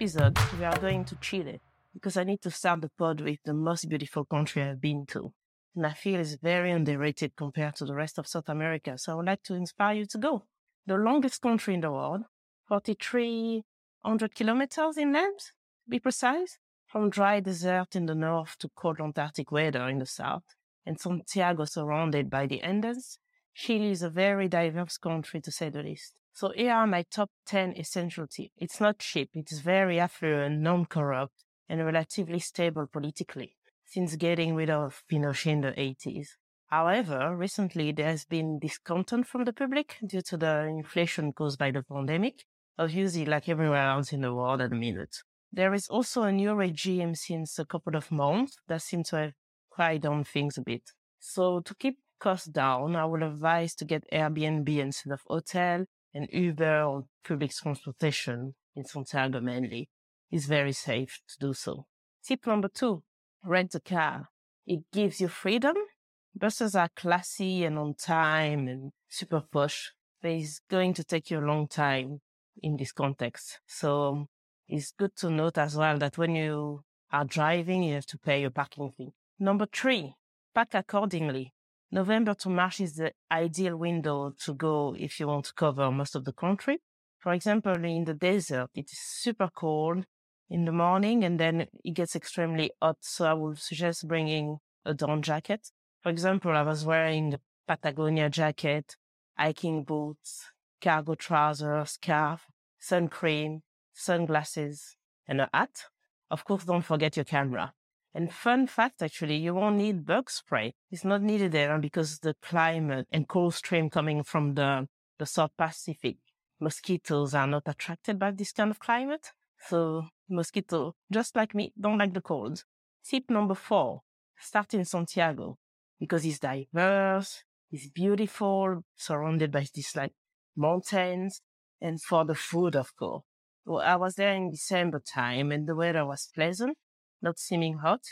episode, we are going to Chile because I need to start the pod with the most beautiful country I've been to. And I feel it's very underrated compared to the rest of South America. So I would like to inspire you to go. The longest country in the world, 4,300 kilometers in length, to be precise, from dry desert in the north to cold Antarctic weather in the south, and Santiago surrounded by the Andes. Chile is a very diverse country to say the least. So here are my top 10 essential tips. It's not cheap. It's very affluent, non-corrupt, and relatively stable politically since getting rid of Pinochet in the 80s. However, recently there has been discontent from the public due to the inflation caused by the pandemic, obviously like everywhere else in the world at the minute. There is also a new regime since a couple of months that seems to have quiet down things a bit. So to keep costs down, I would advise to get Airbnb instead of hotel and Uber or public transportation in Santiago mainly is very safe to do so. Tip number two, rent a car. It gives you freedom. Buses are classy and on time and super posh, but it's going to take you a long time in this context. So it's good to note as well that when you are driving, you have to pay your parking fee. Number three, pack accordingly. November to March is the ideal window to go if you want to cover most of the country. For example, in the desert, it is super cold in the morning and then it gets extremely hot. So I would suggest bringing a down jacket. For example, I was wearing a Patagonia jacket, hiking boots, cargo trousers, scarf, sun cream, sunglasses, and a hat. Of course, don't forget your camera. And fun fact, actually, you won't need bug spray. It's not needed there uh, because the climate and cold stream coming from the, the South Pacific, mosquitoes are not attracted by this kind of climate. So mosquito, just like me, don't like the cold. Tip number four, start in Santiago because it's diverse, it's beautiful, surrounded by these like mountains and for the food, of course. Well, I was there in December time and the weather was pleasant not seeming hot.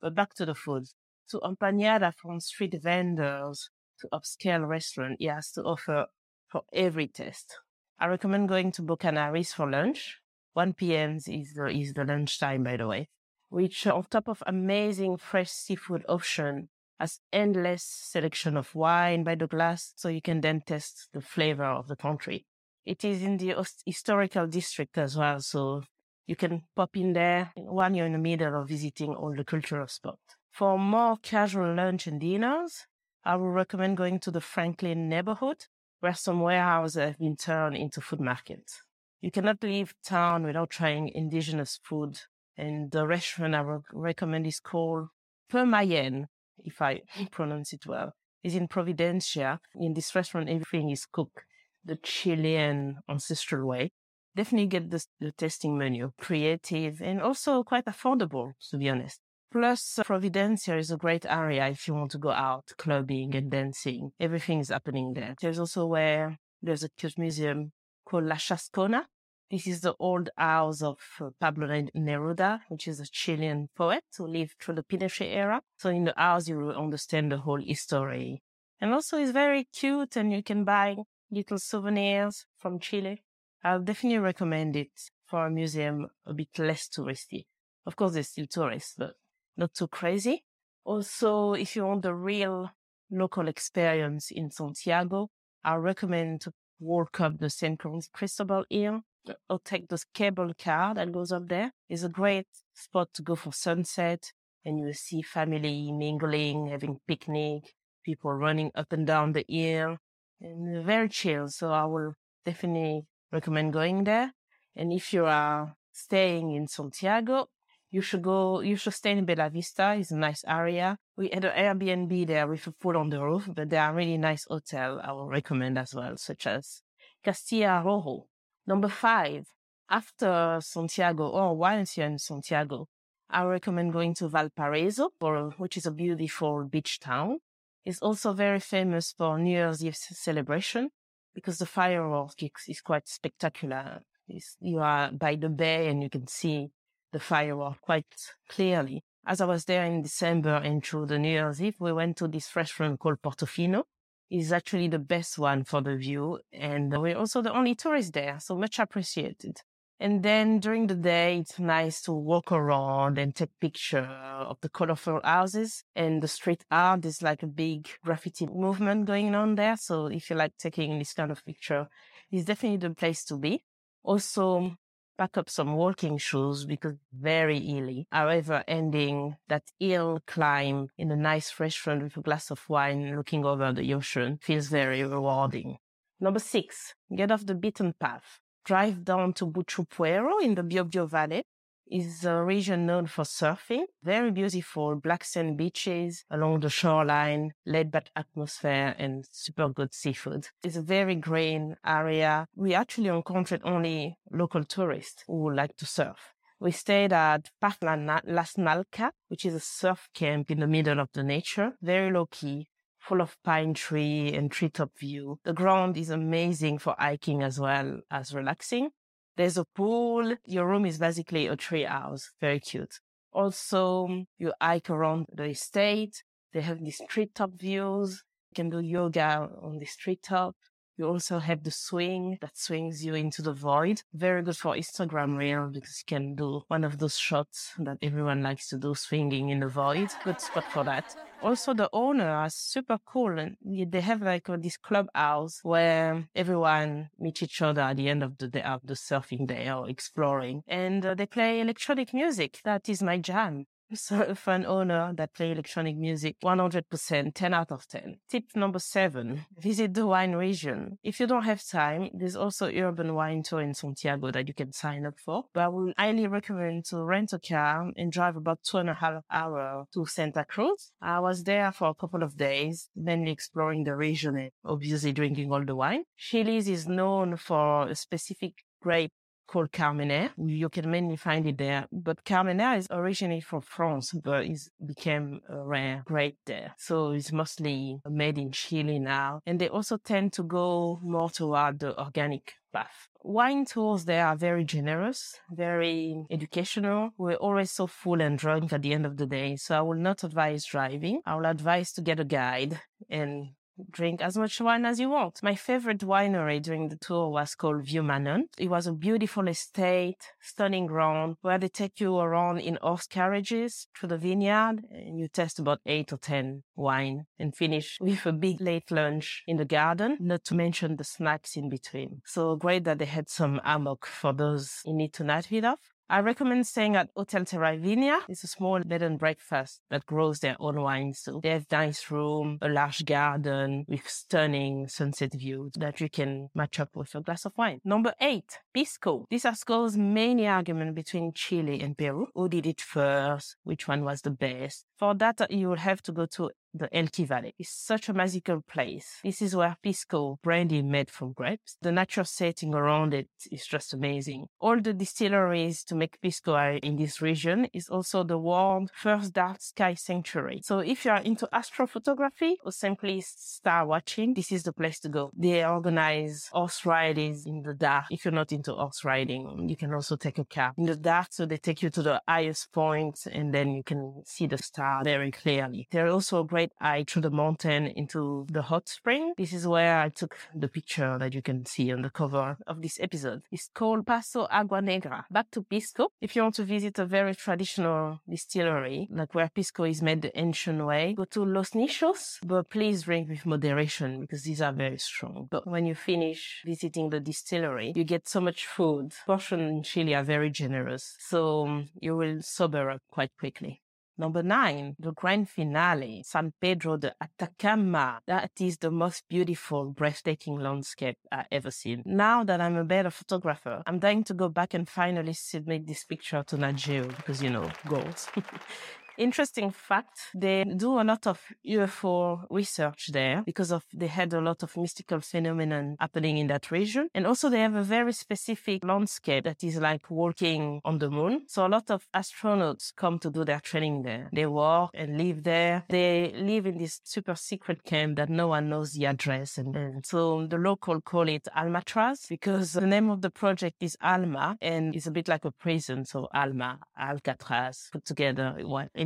But back to the food. To empanada from street vendors to upscale restaurant, he has to offer for every taste. I recommend going to Bocanáriz for lunch. 1 p.m. is the, is the lunch time, by the way, which on top of amazing fresh seafood option has endless selection of wine by the glass, so you can then test the flavor of the country. It is in the historical district as well, so you can pop in there when you're in the middle of visiting all the cultural spots. For more casual lunch and dinners, I would recommend going to the Franklin neighborhood, where some warehouses have been turned into food markets. You cannot leave town without trying indigenous food, and the restaurant I would recommend is called Peumayen, if I pronounce it well. It's in Providencia. In this restaurant, everything is cooked the Chilean ancestral way definitely get the, the testing menu creative and also quite affordable, to be honest. Plus, Providencia is a great area if you want to go out clubbing and dancing. Everything is happening there. There's also where there's a cute museum called La Chascona. This is the old house of uh, Pablo Neruda, which is a Chilean poet who lived through the Pinochet era. So in the house, you will understand the whole history. And also it's very cute and you can buy little souvenirs from Chile. I'll definitely recommend it for a museum a bit less touristy. Of course, there's still tourists, but not too crazy. Also, if you want the real local experience in Santiago, I recommend to walk up the St. Cristobal Hill or take the cable car that goes up there. It's a great spot to go for sunset and you will see family mingling, having picnic, people running up and down the hill and very chill. So I will definitely recommend going there. And if you are staying in Santiago, you should go, you should stay in Bella Vista. It's a nice area. We had an Airbnb there with a pool on the roof, but there are really nice hotels I will recommend as well, such as Castillo Rojo. Number five, after Santiago or once you're in Santiago, I recommend going to Valparaiso, which is a beautiful beach town. It's also very famous for New Year's Eve celebration because the fireworks is quite spectacular. It's, you are by the bay and you can see the firework quite clearly. As I was there in December and through the New Year's Eve, we went to this restaurant called Portofino. It's actually the best one for the view. And we're also the only tourists there. So much appreciated. And then during the day, it's nice to walk around and take picture of the colorful houses and the street art. There's like a big graffiti movement going on there. So if you like taking this kind of picture, it's definitely the place to be. Also, pack up some walking shoes because very hilly. However, ending that hill climb in a nice restaurant with a glass of wine looking over the ocean feels very rewarding. Number six, get off the beaten path drive down to Buchupureo in the Biobío Valley. It's a region known for surfing, very beautiful black sand beaches along the shoreline, laid back atmosphere and super good seafood. It's a very green area. We actually encountered only local tourists who like to surf. We stayed at Park Las Nalca, which is a surf camp in the middle of the nature, very low key, full of pine tree and treetop view. The ground is amazing for hiking as well as relaxing. There's a pool. Your room is basically a tree house. Very cute. Also, you hike around the estate. They have these treetop views. You can do yoga on the treetop. You also have the swing that swings you into the void. Very good for Instagram reel because you can do one of those shots that everyone likes to do, swinging in the void. Good spot for that. Also, the owner are super cool and they have like this clubhouse where everyone meets each other at the end of the day of the surfing day or exploring. And uh, they play electronic music. That is my jam. So for an owner that play electronic music, 100%, 10 out of 10. Tip number seven, visit the wine region. If you don't have time, there's also urban wine tour in Santiago that you can sign up for. But I would highly recommend to rent a car and drive about two and a half hour to Santa Cruz. I was there for a couple of days, mainly exploring the region and obviously drinking all the wine. Chiles is known for a specific grape called Carmenere. You can mainly find it there. But Carmenere is originally from France, but it became a rare grape there. So it's mostly made in Chile now. And they also tend to go more toward the organic path. Wine tours there are very generous, very educational. We're always so full and drunk at the end of the day. So I will not advise driving. I will advise to get a guide and drink as much wine as you want. My favorite winery during the tour was called Manon. It was a beautiful estate, stunning ground where they take you around in horse carriages through the vineyard and you test about eight or 10 wine and finish with a big late lunch in the garden, not to mention the snacks in between. So great that they had some hammock for those in need to night it off. I recommend staying at Hotel TerraViña. It's a small bed and breakfast that grows their own wine. So They have nice room, a large garden with stunning sunset views that you can match up with a glass of wine. Number eight, Pisco. This has caused many arguments between Chile and Peru. Who did it first? Which one was the best? For that, you will have to go to the Elqui Valley. It's such a magical place. This is where Pisco brandy made from grapes. The natural setting around it is just amazing. All the distilleries to make Pisco are in this region is also the world's first dark sky sanctuary. So if you are into astrophotography or simply star watching, this is the place to go. They organize horse ridings in the dark. If you're not into horse riding, you can also take a car in the dark. So they take you to the highest point and then you can see the star very clearly. There are also great I through the mountain into the hot spring. This is where I took the picture that you can see on the cover of this episode. It's called Paso Agua Negra. Back to Pisco. If you want to visit a very traditional distillery, like where Pisco is made the ancient way, go to Los Nichos, but please drink with moderation because these are very strong. But when you finish visiting the distillery, you get so much food. Portions in Chile are very generous, so um, you will sober up quite quickly. Number nine, the grand finale, San Pedro de Atacama. That is the most beautiful, breathtaking landscape I've ever seen. Now that I'm a better photographer, I'm dying to go back and finally submit this picture to Nat because, you know, goals. Interesting fact, they do a lot of UFO research there because of they had a lot of mystical phenomenon happening in that region. And also they have a very specific landscape that is like walking on the moon. So a lot of astronauts come to do their training there. They work and live there. They live in this super secret camp that no one knows the address. And, and so the local call it Almatraz because the name of the project is Alma and it's a bit like a prison. So Alma, Alcatraz put together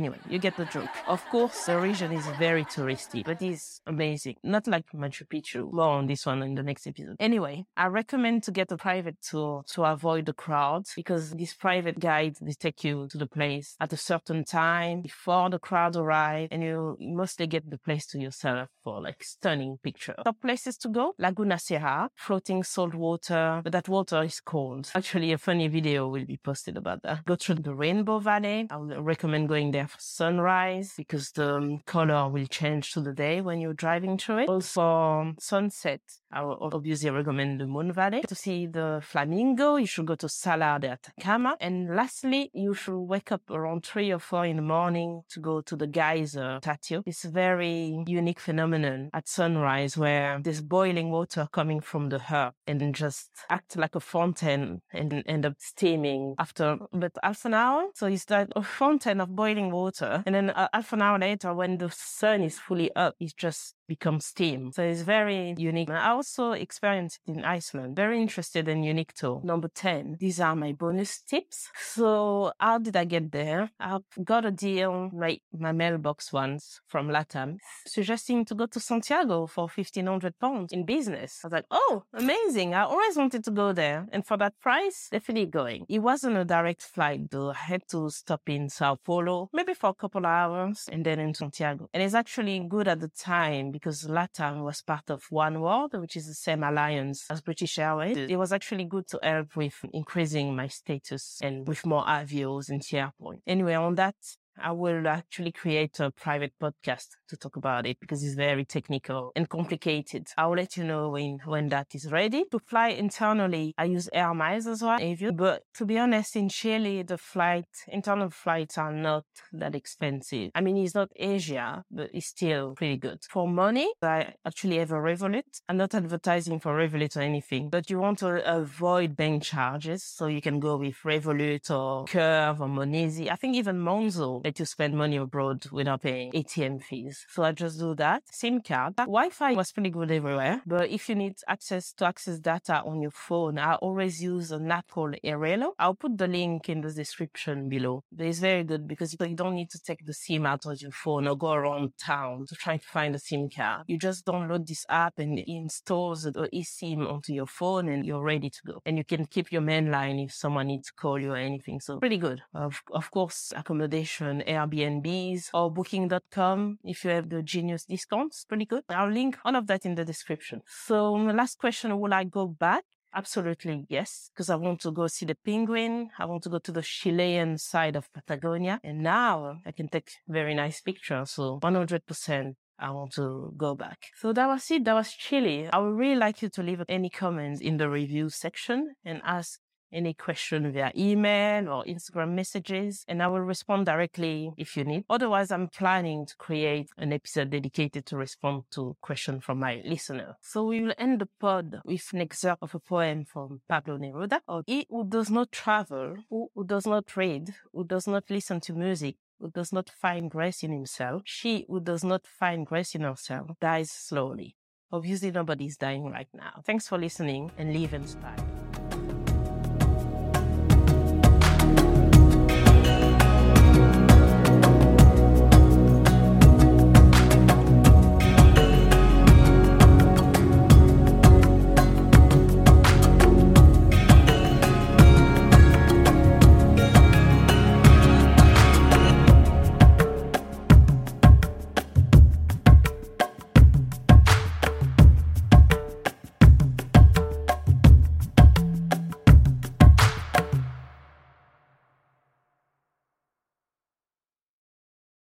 Anyway, you get the joke. Of course, the region is very touristy, but it's amazing. Not like Machu Picchu. More on this one in the next episode. Anyway, I recommend to get a private tour to avoid the crowds because these private guides, they take you to the place at a certain time before the crowd arrive and you mostly get the place to yourself for like stunning picture. Top places to go, Laguna Cejar, floating salt water, but that water is cold. Actually, a funny video will be posted about that. Go through the Rainbow Valley. I would recommend going there sunrise because the um, color will change to the day when you're driving through it. Also, sunset. I would obviously recommend the Moon Valley. To see the flamingo, you should go to Salar de Atacama. And lastly, you should wake up around three or four in the morning to go to the geyser Tatio. It's a very unique phenomenon at sunrise where there's boiling water coming from the earth and just act like a fountain and end up steaming after about half an hour. So it's that a fountain of boiling water. And then uh, half an hour later, when the sun is fully up, it's just become steam. So it's very unique. I also experienced in Iceland. Very interested and unique too. Number 10. These are my bonus tips. So how did I get there? I got a deal, my, my mailbox once from Latam, suggesting to go to Santiago for 1500 pounds in business. I was like, oh, amazing. I always wanted to go there. And for that price, definitely going. It wasn't a direct flight though. I had to stop in Sao Paulo, maybe for a couple of hours and then in Santiago. And it's actually good at the time because LATAM was part of One World, which is the same alliance as British Airways. It was actually good to help with increasing my status and with more avios in SharePoint. Anyway, on that I will actually create a private podcast to talk about it because it's very technical and complicated. I'll let you know when, when that is ready. To fly internally, I use Air Miles as well. But to be honest, in Chile, the flight, internal flights are not that expensive. I mean, it's not Asia, but it's still pretty good. For money, I actually have a Revolut. I'm not advertising for Revolut or anything, but you want to avoid bank charges. So you can go with Revolut or Curve or Monese. I think even Monzo let you spend money abroad without paying ATM fees. So I just do that. SIM card. Wi-Fi was pretty good everywhere, but if you need access to access data on your phone, I always use an app called Airalo. I'll put the link in the description below. But it's very good because you don't need to take the SIM out of your phone or go around town to try to find a SIM card. You just download this app and it installs the eSIM onto your phone and you're ready to go. And you can keep your main line if someone needs to call you or anything. So pretty good. Of, of course, accommodation Airbnbs or booking.com if you have the genius discounts. Pretty good. I'll link all of that in the description. So last question, will I go back? Absolutely, yes, because I want to go see the penguin. I want to go to the Chilean side of Patagonia. And now I can take very nice pictures. So 100%. I want to go back. So that was it. That was Chile. I would really like you to leave any comments in the review section and ask any question via email or Instagram messages, and I will respond directly if you need. Otherwise, I'm planning to create an episode dedicated to respond to questions from my listener. So we will end the pod with an excerpt of a poem from Pablo Neruda. Of, he who does not travel, who, who does not read, who does not listen to music, who does not find grace in himself, she who does not find grace in herself, dies slowly. Obviously, nobody's dying right now. Thanks for listening and live inspired.